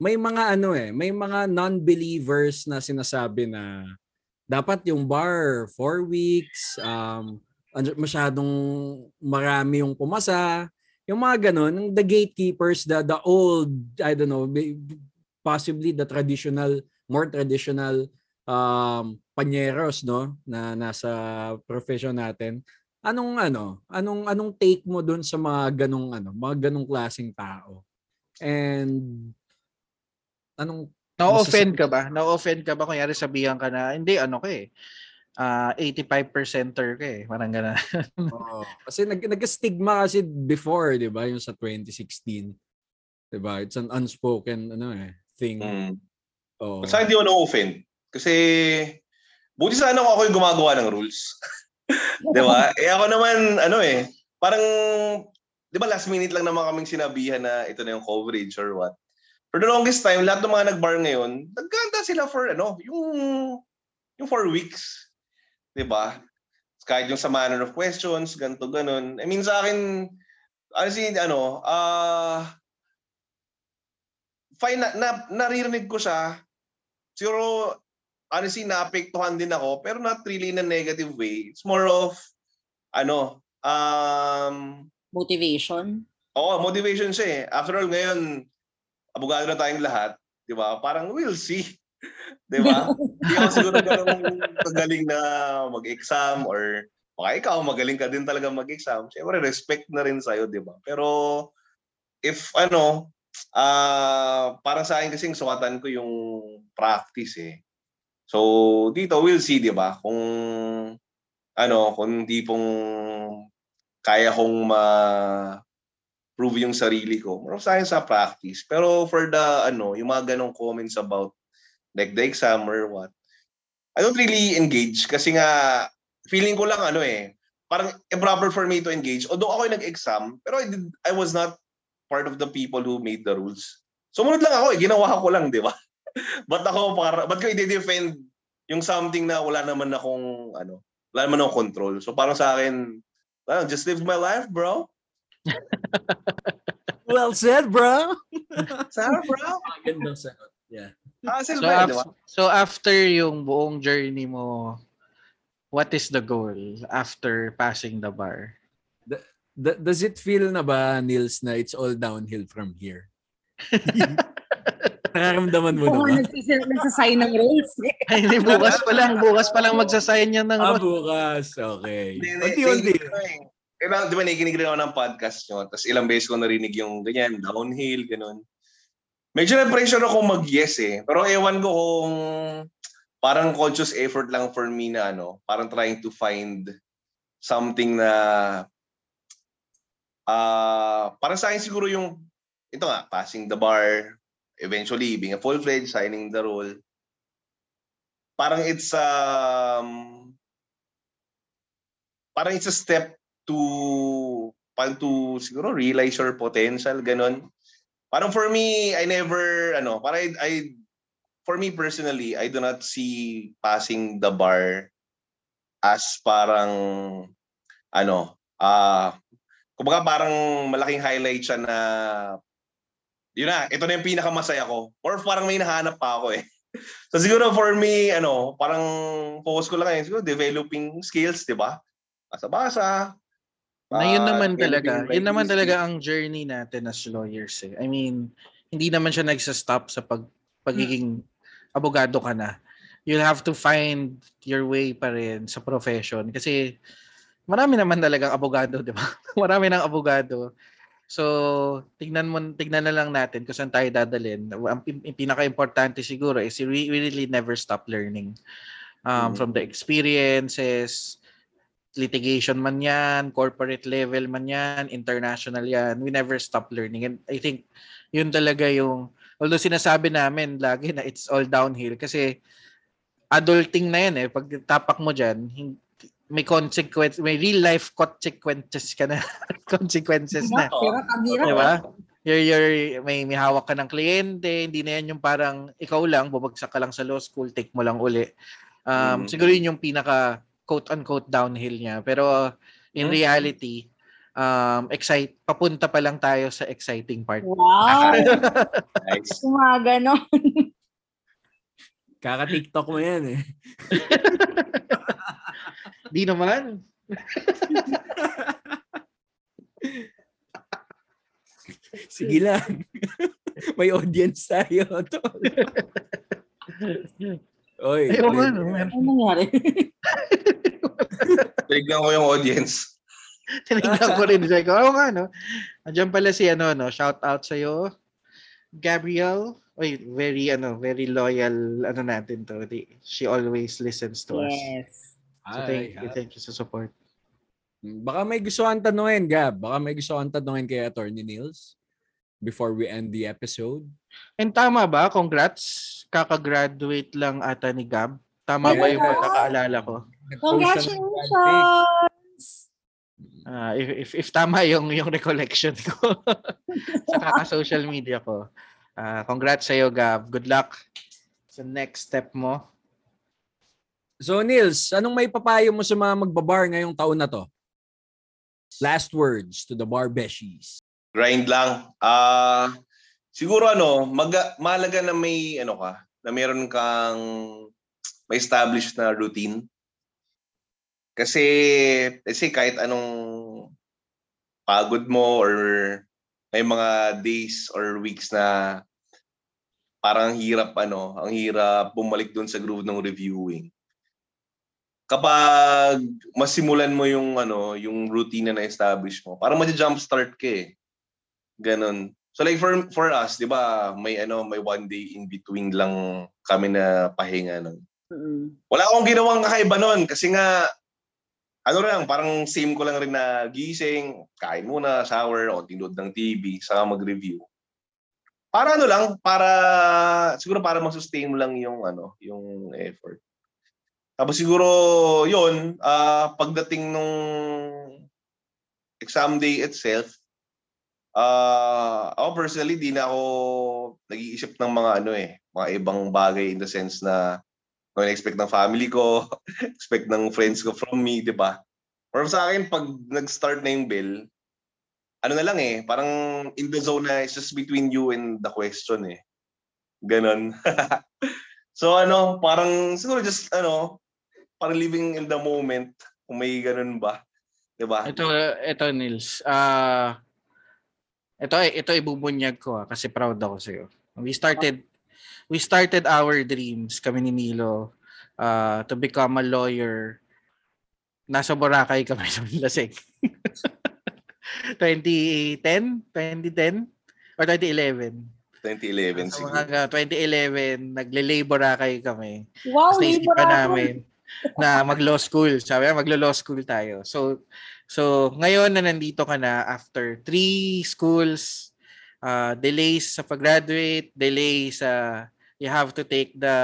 may mga ano eh, may mga non-believers na sinasabi na dapat yung bar four weeks, um, masyadong marami yung pumasa, yung mga ganun, the gatekeepers, the, the old, I don't know, possibly the traditional, more traditional um, panyeros, no, na nasa profession natin. Anong ano, anong anong take mo doon sa mga ganong ano, mga ganong klaseng tao? And anong Na-offend ka ba? Na-offend ka ba? Kunyari sabihan ka na, hindi, ano ka eh. ah 85%er ka eh. Parang gano'n. Oo. kasi nag nag-stigma kasi before, 'di ba, yung sa 2016. 'Di ba? It's an unspoken ano eh thing. mm. Oo. Sa hindi ako na-offend. Kasi, buti sana kung ako yung gumagawa ng rules. di ba? Eh ako naman, ano eh, parang, di ba last minute lang naman kaming sinabihan na ito na yung coverage or what. For the longest time, lahat ng mga nag-bar ngayon, nagkanta sila for ano, yung, yung four weeks. Di ba? Kahit yung sa manner of questions, ganto ganon. I mean, sa akin, honestly, ano, ah, fine, na, na, naririnig ko siya, siguro honestly, naapektuhan din ako, pero not really in a negative way. It's more of, ano, um, Motivation. Oo, motivation siya eh. After all, ngayon, abogado na tayong lahat. Di ba? Parang we'll see. Di ba? Hindi ako siguro ganun magaling na mag-exam or baka ikaw magaling ka din talaga mag-exam. Siyempre, respect na rin sa'yo, di ba? Pero if ano, ah para sa akin kasing sukatan ko yung practice eh. So, dito we'll see, di ba? Kung ano, kung di pong kaya kong ma prove yung sarili ko. More of sa akin sa practice. Pero for the, ano, yung mga ganong comments about like the exam or what, I don't really engage kasi nga, feeling ko lang ano eh, parang improper for me to engage. Although ako yung nag-exam, pero I, did, I was not part of the people who made the rules. Sumunod lang ako eh, ginawa ko lang, di ba? Ba't ako para, ba't ko i-defend yung something na wala naman akong, ano, wala naman akong control. So parang sa akin, well, just live my life, bro. Well said, bro. Sarah, bro. Magandang sagot. Yeah. Hassle So, ba, af- so after yung buong journey mo, what is the goal after passing the bar? D- does it feel na ba, Nils, na it's all downhill from here? Nakaramdaman mo na Oo, ba? nagsisi- nagsasign ng rules. eh. Ay, hindi, bukas pa lang. Bukas pa lang magsasign yan ng Ah, road. bukas. Okay. Hindi, hindi, Unti-unti. eh. Kailangan, di ba, nakikinig rin ako ng podcast nyo. Tapos ilang beses ko narinig yung ganyan, downhill, ganun. Medyo na-pressure ako mag-yes eh. Pero ewan ko kung parang conscious effort lang for me na ano, parang trying to find something na ah para sa akin siguro yung ito nga, passing the bar, eventually being a full-fledged, signing the role. Parang it's um parang it's a step to parang to siguro realize your potential ganun. Parang for me I never ano, parang I, I for me personally I do not see passing the bar as parang ano, ah kumbaga parang malaking highlight siya na yun na, ito na yung pinakamasaya ko. Or parang may nahanap pa ako eh. So siguro for me, ano, parang focus ko lang ngayon, siguro developing skills, di ba? Basa-basa. Na yun naman talaga. Yun naman talaga ang journey natin as lawyers eh. I mean, hindi naman siya nagsa-stop sa pag pagiging abogado ka na. You'll have to find your way pa rin sa profession kasi marami naman talagang abogado, di ba? marami ng abogado. So, tignan mo tignan na lang natin kung saan tayo dadalhin. Ang, pin- ang pinaka-importante siguro is we, really never stop learning. Um, Mhm. From the experiences, litigation man yan, corporate level man yan, international yan, we never stop learning. And I think yun talaga yung, although sinasabi namin lagi na it's all downhill kasi adulting na yan eh. Pag tapak mo dyan, may consequence, may real life consequences ka na. consequences na. Hirap, ang hirap. Di ba? You're, you're, may, may hawak ka ng kliyente, hindi na yan yung parang ikaw lang, bumagsak ka lang sa law school, take mo lang uli. Um, Mm. Siguro yun yung pinaka quote-unquote downhill niya. Pero in Mm. reality, um, excite, papunta pa lang tayo sa exciting part. Wow. Nice. Yung mga ganon. Kaka-TikTok mo yan eh. Di naman. Sige lang. May audience tayo. tol. Oy. Ayaw nga. Ano nangyari? Tinignan ko yung audience. Tinignan ko rin. Sabi ko, oo nga, no? Andiyan pala si, ano, no? Shout out sa'yo. Gabrielle. Oy, very, ano, very loyal, ano natin to. She always listens to us. Yes. So Ay, thank you, thank you sa support. Baka may gusto kang tanungin, Gab. Baka may gusto kang tanungin kay Attorney Nils before we end the episode. And tama ba? Congrats. Kaka-graduate lang ata ni Gab. Tama ba yung Yeah. pagkakaalala ko? Congratulations! Ah, if, if, if tama yung, yung recollection ko sa kaka-social media ko. Ah, congrats sa'yo, Gab. Good luck sa next step mo. So Nils, anong may papayo mo sa mga magbabar ngayong taon na to? Last words to the bar beshies. Grind lang. Ah, siguro ano, mag mahalaga na may ano ka, na meron kang may established na routine. Kasi, say, kahit anong pagod mo or may mga days or weeks na parang ang hirap ano, ang hirap bumalik doon sa groove ng reviewing. Kapag masimulan mo yung ano, yung routine na na-establish mo, parang ma-jump start ka eh. Ganon. So like for for us, 'di ba, may ano, may one day in between lang kami na pahinga nun. Wala akong ginawang kakaiba nun kasi nga ano lang, parang same ko lang rin na gising, kain muna, shower, o tinod ng TV, saka mag-review. Para ano lang, para siguro para ma-sustain mo lang yung ano, yung effort. Tapos siguro yun, ah pagdating nung exam day itself, ah ako personally di na ako nag-iisip ng mga ano eh, mga ibang bagay in the sense na no expect ng family ko, expect ng friends ko from me, di ba? Pero sa akin, pag nag-start na yung bell, ano na lang eh, parang in the zone na it's just between you and the question eh. Ganon. so ano, parang siguro just ano, parang living in the moment, kung may ganun ba. Di ba? Ito, ito Nils. Ah, ito, ito ibubunyag ko ah, kasi proud ako sa iyo. We started we started our dreams kami ni Nilo uh, to become a lawyer. Nasa Boracay kami sa Lasig. 2010, 2010 or 2011. 2011 So, siguro. mga 2011, nagle-labor kami. Wow, Tapos labor namin na mag-law school. Sabi na, maglo-law school tayo. So, so ngayon na nandito ka na after three schools, uh, delays sa pag-graduate, delays sa you have to take the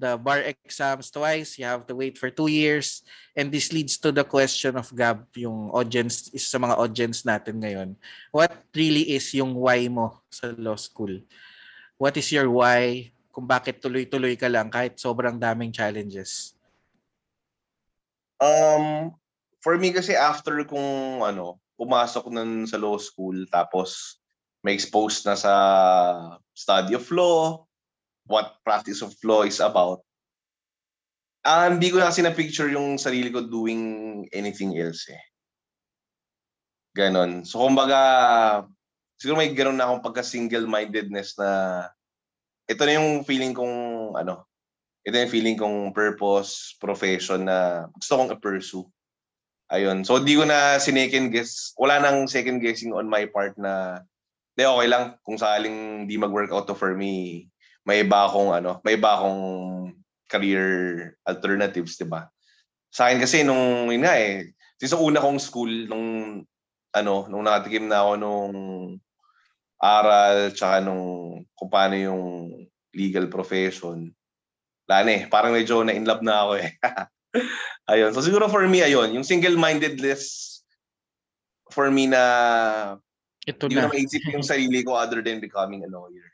the bar exams twice, you have to wait for two years, and this leads to the question of Gab, yung audience, is sa mga audience natin ngayon. What really is yung why mo sa law school? What is your why? Kung bakit tuloy-tuloy ka lang kahit sobrang daming challenges? Um, for me kasi after kung ano, pumasok nun sa law school tapos may exposed na sa study of law, what practice of law is about. Ah, hindi ko na kasi na-picture yung sarili ko doing anything else eh. Ganon. So kumbaga, siguro may ganon na akong pagka-single-mindedness na ito na yung feeling kong ano, ito yung feeling kong purpose, profession na gusto kong i-pursue. Ayun. So, di ko na sinecond guess. Wala nang second guessing on my part na di okay lang kung sakaling di mag-workout to for me, may iba akong ano, may iba akong career alternatives, di ba? Sa akin kasi nung yun nga eh, sa una kong school nung ano, nung nakatikim na ako nung aral tsaka nung kung paano yung legal profession. Wala na eh, parang medyo na in love na ako eh. ayun. So siguro for me, ayun, yung single-mindedness for me na Ito hindi ko na. na maisip yung sarili ko other than becoming a lawyer.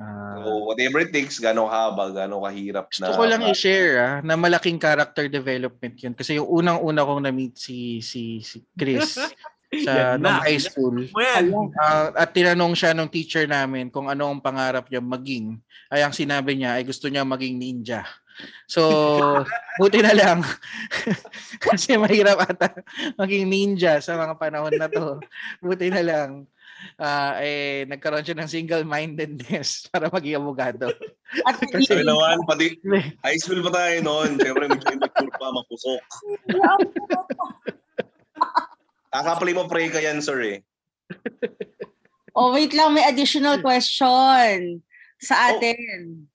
Ah, So whatever it takes, gano'ng haba, gano'ng kahirap gusto na. ko lang i-share ah, na malaking character development yun. Kasi yung unang-una kong na-meet si, si, si Chris sa Yan nung na. high school. Well, Ah, at tinanong siya nung teacher namin kung ano ang pangarap niya maging. Ay ang sinabi niya ay gusto niya maging ninja. So, buti na lang. Kasi mahirap ata maging ninja sa mga panahon na to. Buti na lang. ah eh, nagkaroon siya ng single-mindedness para maging abogado. At Kasi- naman, pati high school pa tayo noon. Siyempre, medyo immature pa, mapusok. Kakaplay mo pray ka yan, sir eh. oh, wait lang, may additional question sa atin.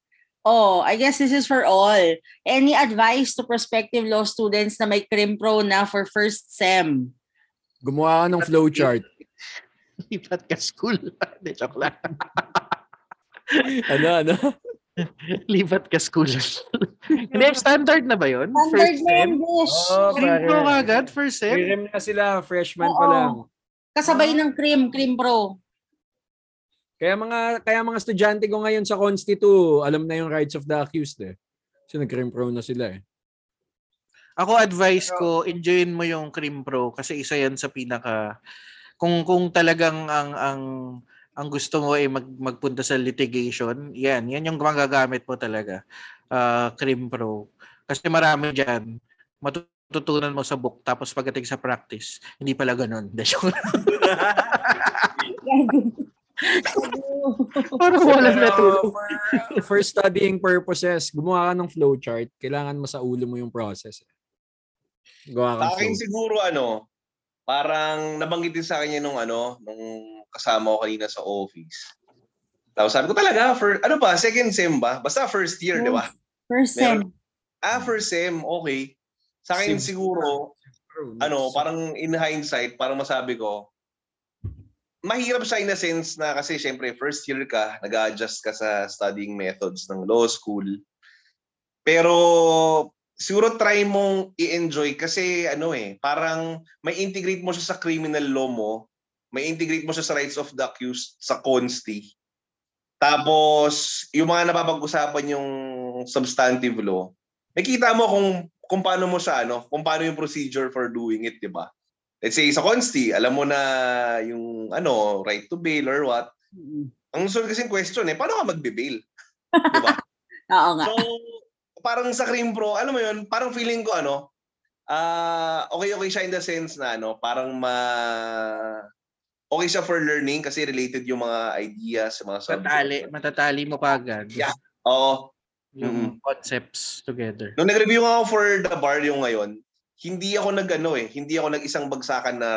Oh, I guess this is for all. Any advice to prospective law students na may crim pro na for first sem? gumawa ka ng flowchart. Lipat ka school. Hindi, joke lang. ano, ano? Lipat ka school. Hindi, standard na ba yun? Standard na. Oh, Crim pare. pro agad? First sem? Pre-rem na sila, freshman Oo. pa lang. Kasabay ng crim, crim pro. Kaya mga kaya mga estudyante ko ngayon sa Constitu, alam na yung rights of the accused eh. Kasi nag-crim pro na sila eh. Ako advice ko, enjoyin mo yung Crim Pro kasi isa yan sa pinaka kung kung talagang ang ang ang gusto mo ay mag, magpunta sa litigation, yan, yan yung magagamit mo talaga. uh, Crim Pro. Kasi marami dyan, matututunan mo sa book, tapos pagdating sa practice, hindi pala ganun. Parang walang natulog. For, for studying purposes, gumawa ka ng flowchart, kailangan mo sa ulo mo yung process. Gawa ka akin siguro ano, parang nabanggit din sa akin nung ano, nung kasama ko kanina sa office. Tapos sabi ko talaga, for, ano ba, second sem ba? Basta first year, di ba? First sem. ah, first sem, okay. Sa akin Sim. siguro, ano, parang in hindsight, parang masabi ko, mahirap siya in a sense na kasi syempre first year ka, nag-adjust ka sa studying methods ng law school. Pero siguro try mong i-enjoy kasi ano eh, parang may integrate mo siya sa criminal law mo, may integrate mo siya sa rights of the accused sa consti. Tapos yung mga napapag-usapan yung substantive law, nakita mo kung kung paano mo siya ano, kung paano yung procedure for doing it, 'di ba? let's say sa consti, alam mo na yung ano, right to bail or what. Mm-hmm. Ang sunod kasing question eh, paano ka magbe-bail? Di ba? Oo nga. So, parang sa Cream Pro, alam mo yun, parang feeling ko ano, uh, okay okay siya in the sense na ano, parang ma okay siya for learning kasi related yung mga ideas, mga subjects. Matatali, matatali mo pa agad. Yeah. Oo. Yung mm-hmm. concepts together. Nung nag-review ako for the bar yung ngayon, hindi ako nag-ano eh, hindi ako nag-isang bagsakan na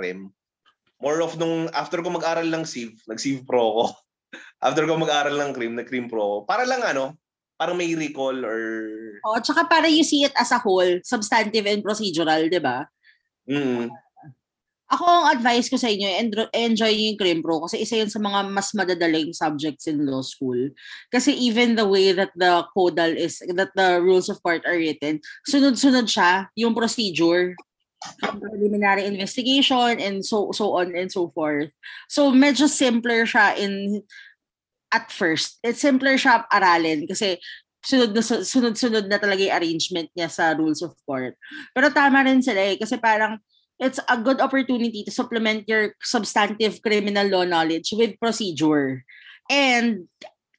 REM. More of nung after ko mag-aral ng SIV, nag-SIV Pro ko. after ko mag-aral ng CREAM, nag-CREAM Pro ko. Para lang ano, parang may recall or... Oh, tsaka para you see it as a whole, substantive and procedural, di ba? Mm. Ako ang advice ko sa inyo, enjoy yung Crim Pro kasi isa yun sa mga mas madadaling subjects in law school. Kasi even the way that the codal is, that the rules of court are written, sunod-sunod siya, yung procedure preliminary investigation and so so on and so forth. So medyo simpler siya in at first. It's simpler siya aralin kasi sunod na sunod-sunod na talaga yung arrangement niya sa rules of court. Pero tama rin sila eh kasi parang it's a good opportunity to supplement your substantive criminal law knowledge with procedure. And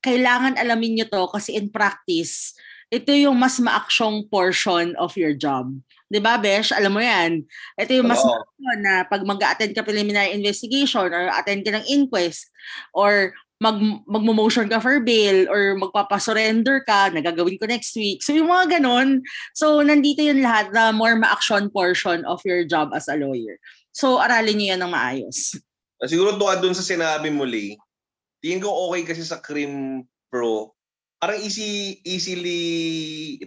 kailangan alamin nyo to kasi in practice, ito yung mas maaksyong portion of your job. 'Di ba, Besh? Alam mo 'yan. Ito yung mas oh. na pag mag-attend ka preliminary investigation or attend ka ng inquest or mag magmo-motion ka for bail or magpapasurrender ka, nagagawin ko next week. So yung mga ganun, so nandito yung lahat, the more ma-action portion of your job as a lawyer. So aralin niyo yan ng maayos. Ah, siguro tuwa dun sa sinabi mo, Lee, tingin ko okay kasi sa Crim Pro, parang easy easily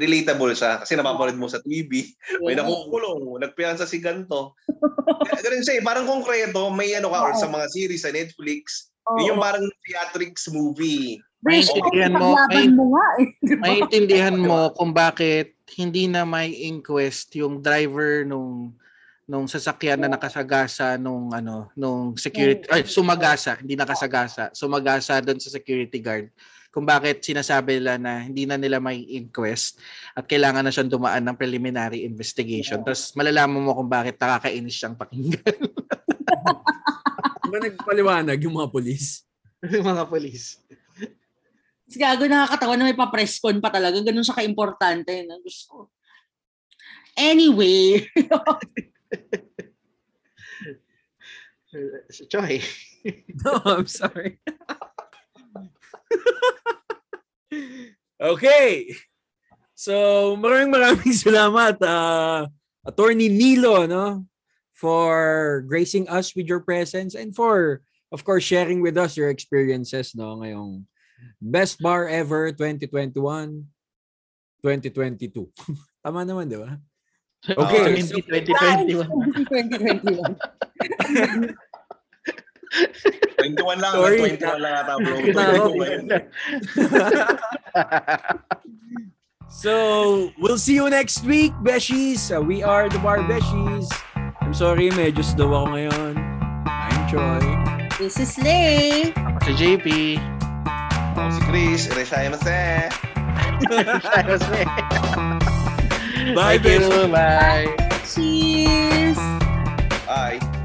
relatable siya kasi napapanood mo sa TV, may nakukulong, nagpiyansa si ganto. Ganun siya eh, parang konkreto, may ano ka or sa mga series sa Netflix, Oh, yung parang theatrics movie. Maintindihan mo, may, mo nga eh. maintindihan mo kung bakit hindi na may inquest yung driver nung nung sasakyan na nakasagasa nung ano nung security ay sumagasa hindi nakasagasa sumagasa doon sa security guard kung bakit sinasabi nila na hindi na nila may inquest at kailangan na siyang dumaan ng preliminary investigation tapos malalaman mo kung bakit nakakainis siyang pakinggan ba nagpaliwanag yung mga polis? yung mga polis. Kasi gago nakakatawa na may pa-presscon pa talaga. Ganun siya ka-importante. Na gusto ko. Anyway. Choy. no, I'm sorry. Okay. So, maraming maraming salamat, uh, Attorney Nilo, no? for gracing us with your presence and for of course sharing with us your experiences no ngayong best bar ever 2021 2022 tama naman di ba okay oh, 2021 2021 21 lang, Sorry. 21 lang ata bro. so, we'll see you next week, Beshies. Uh, we are the Bar Beshies. I'm sorry, medyo slow ako ngayon. I'm Troy. This is Lay. Ako si JP. Ako si Chris. Ireshayamase. Ireshayamase. Bye, Thank you. Bye. Cheers. Bye.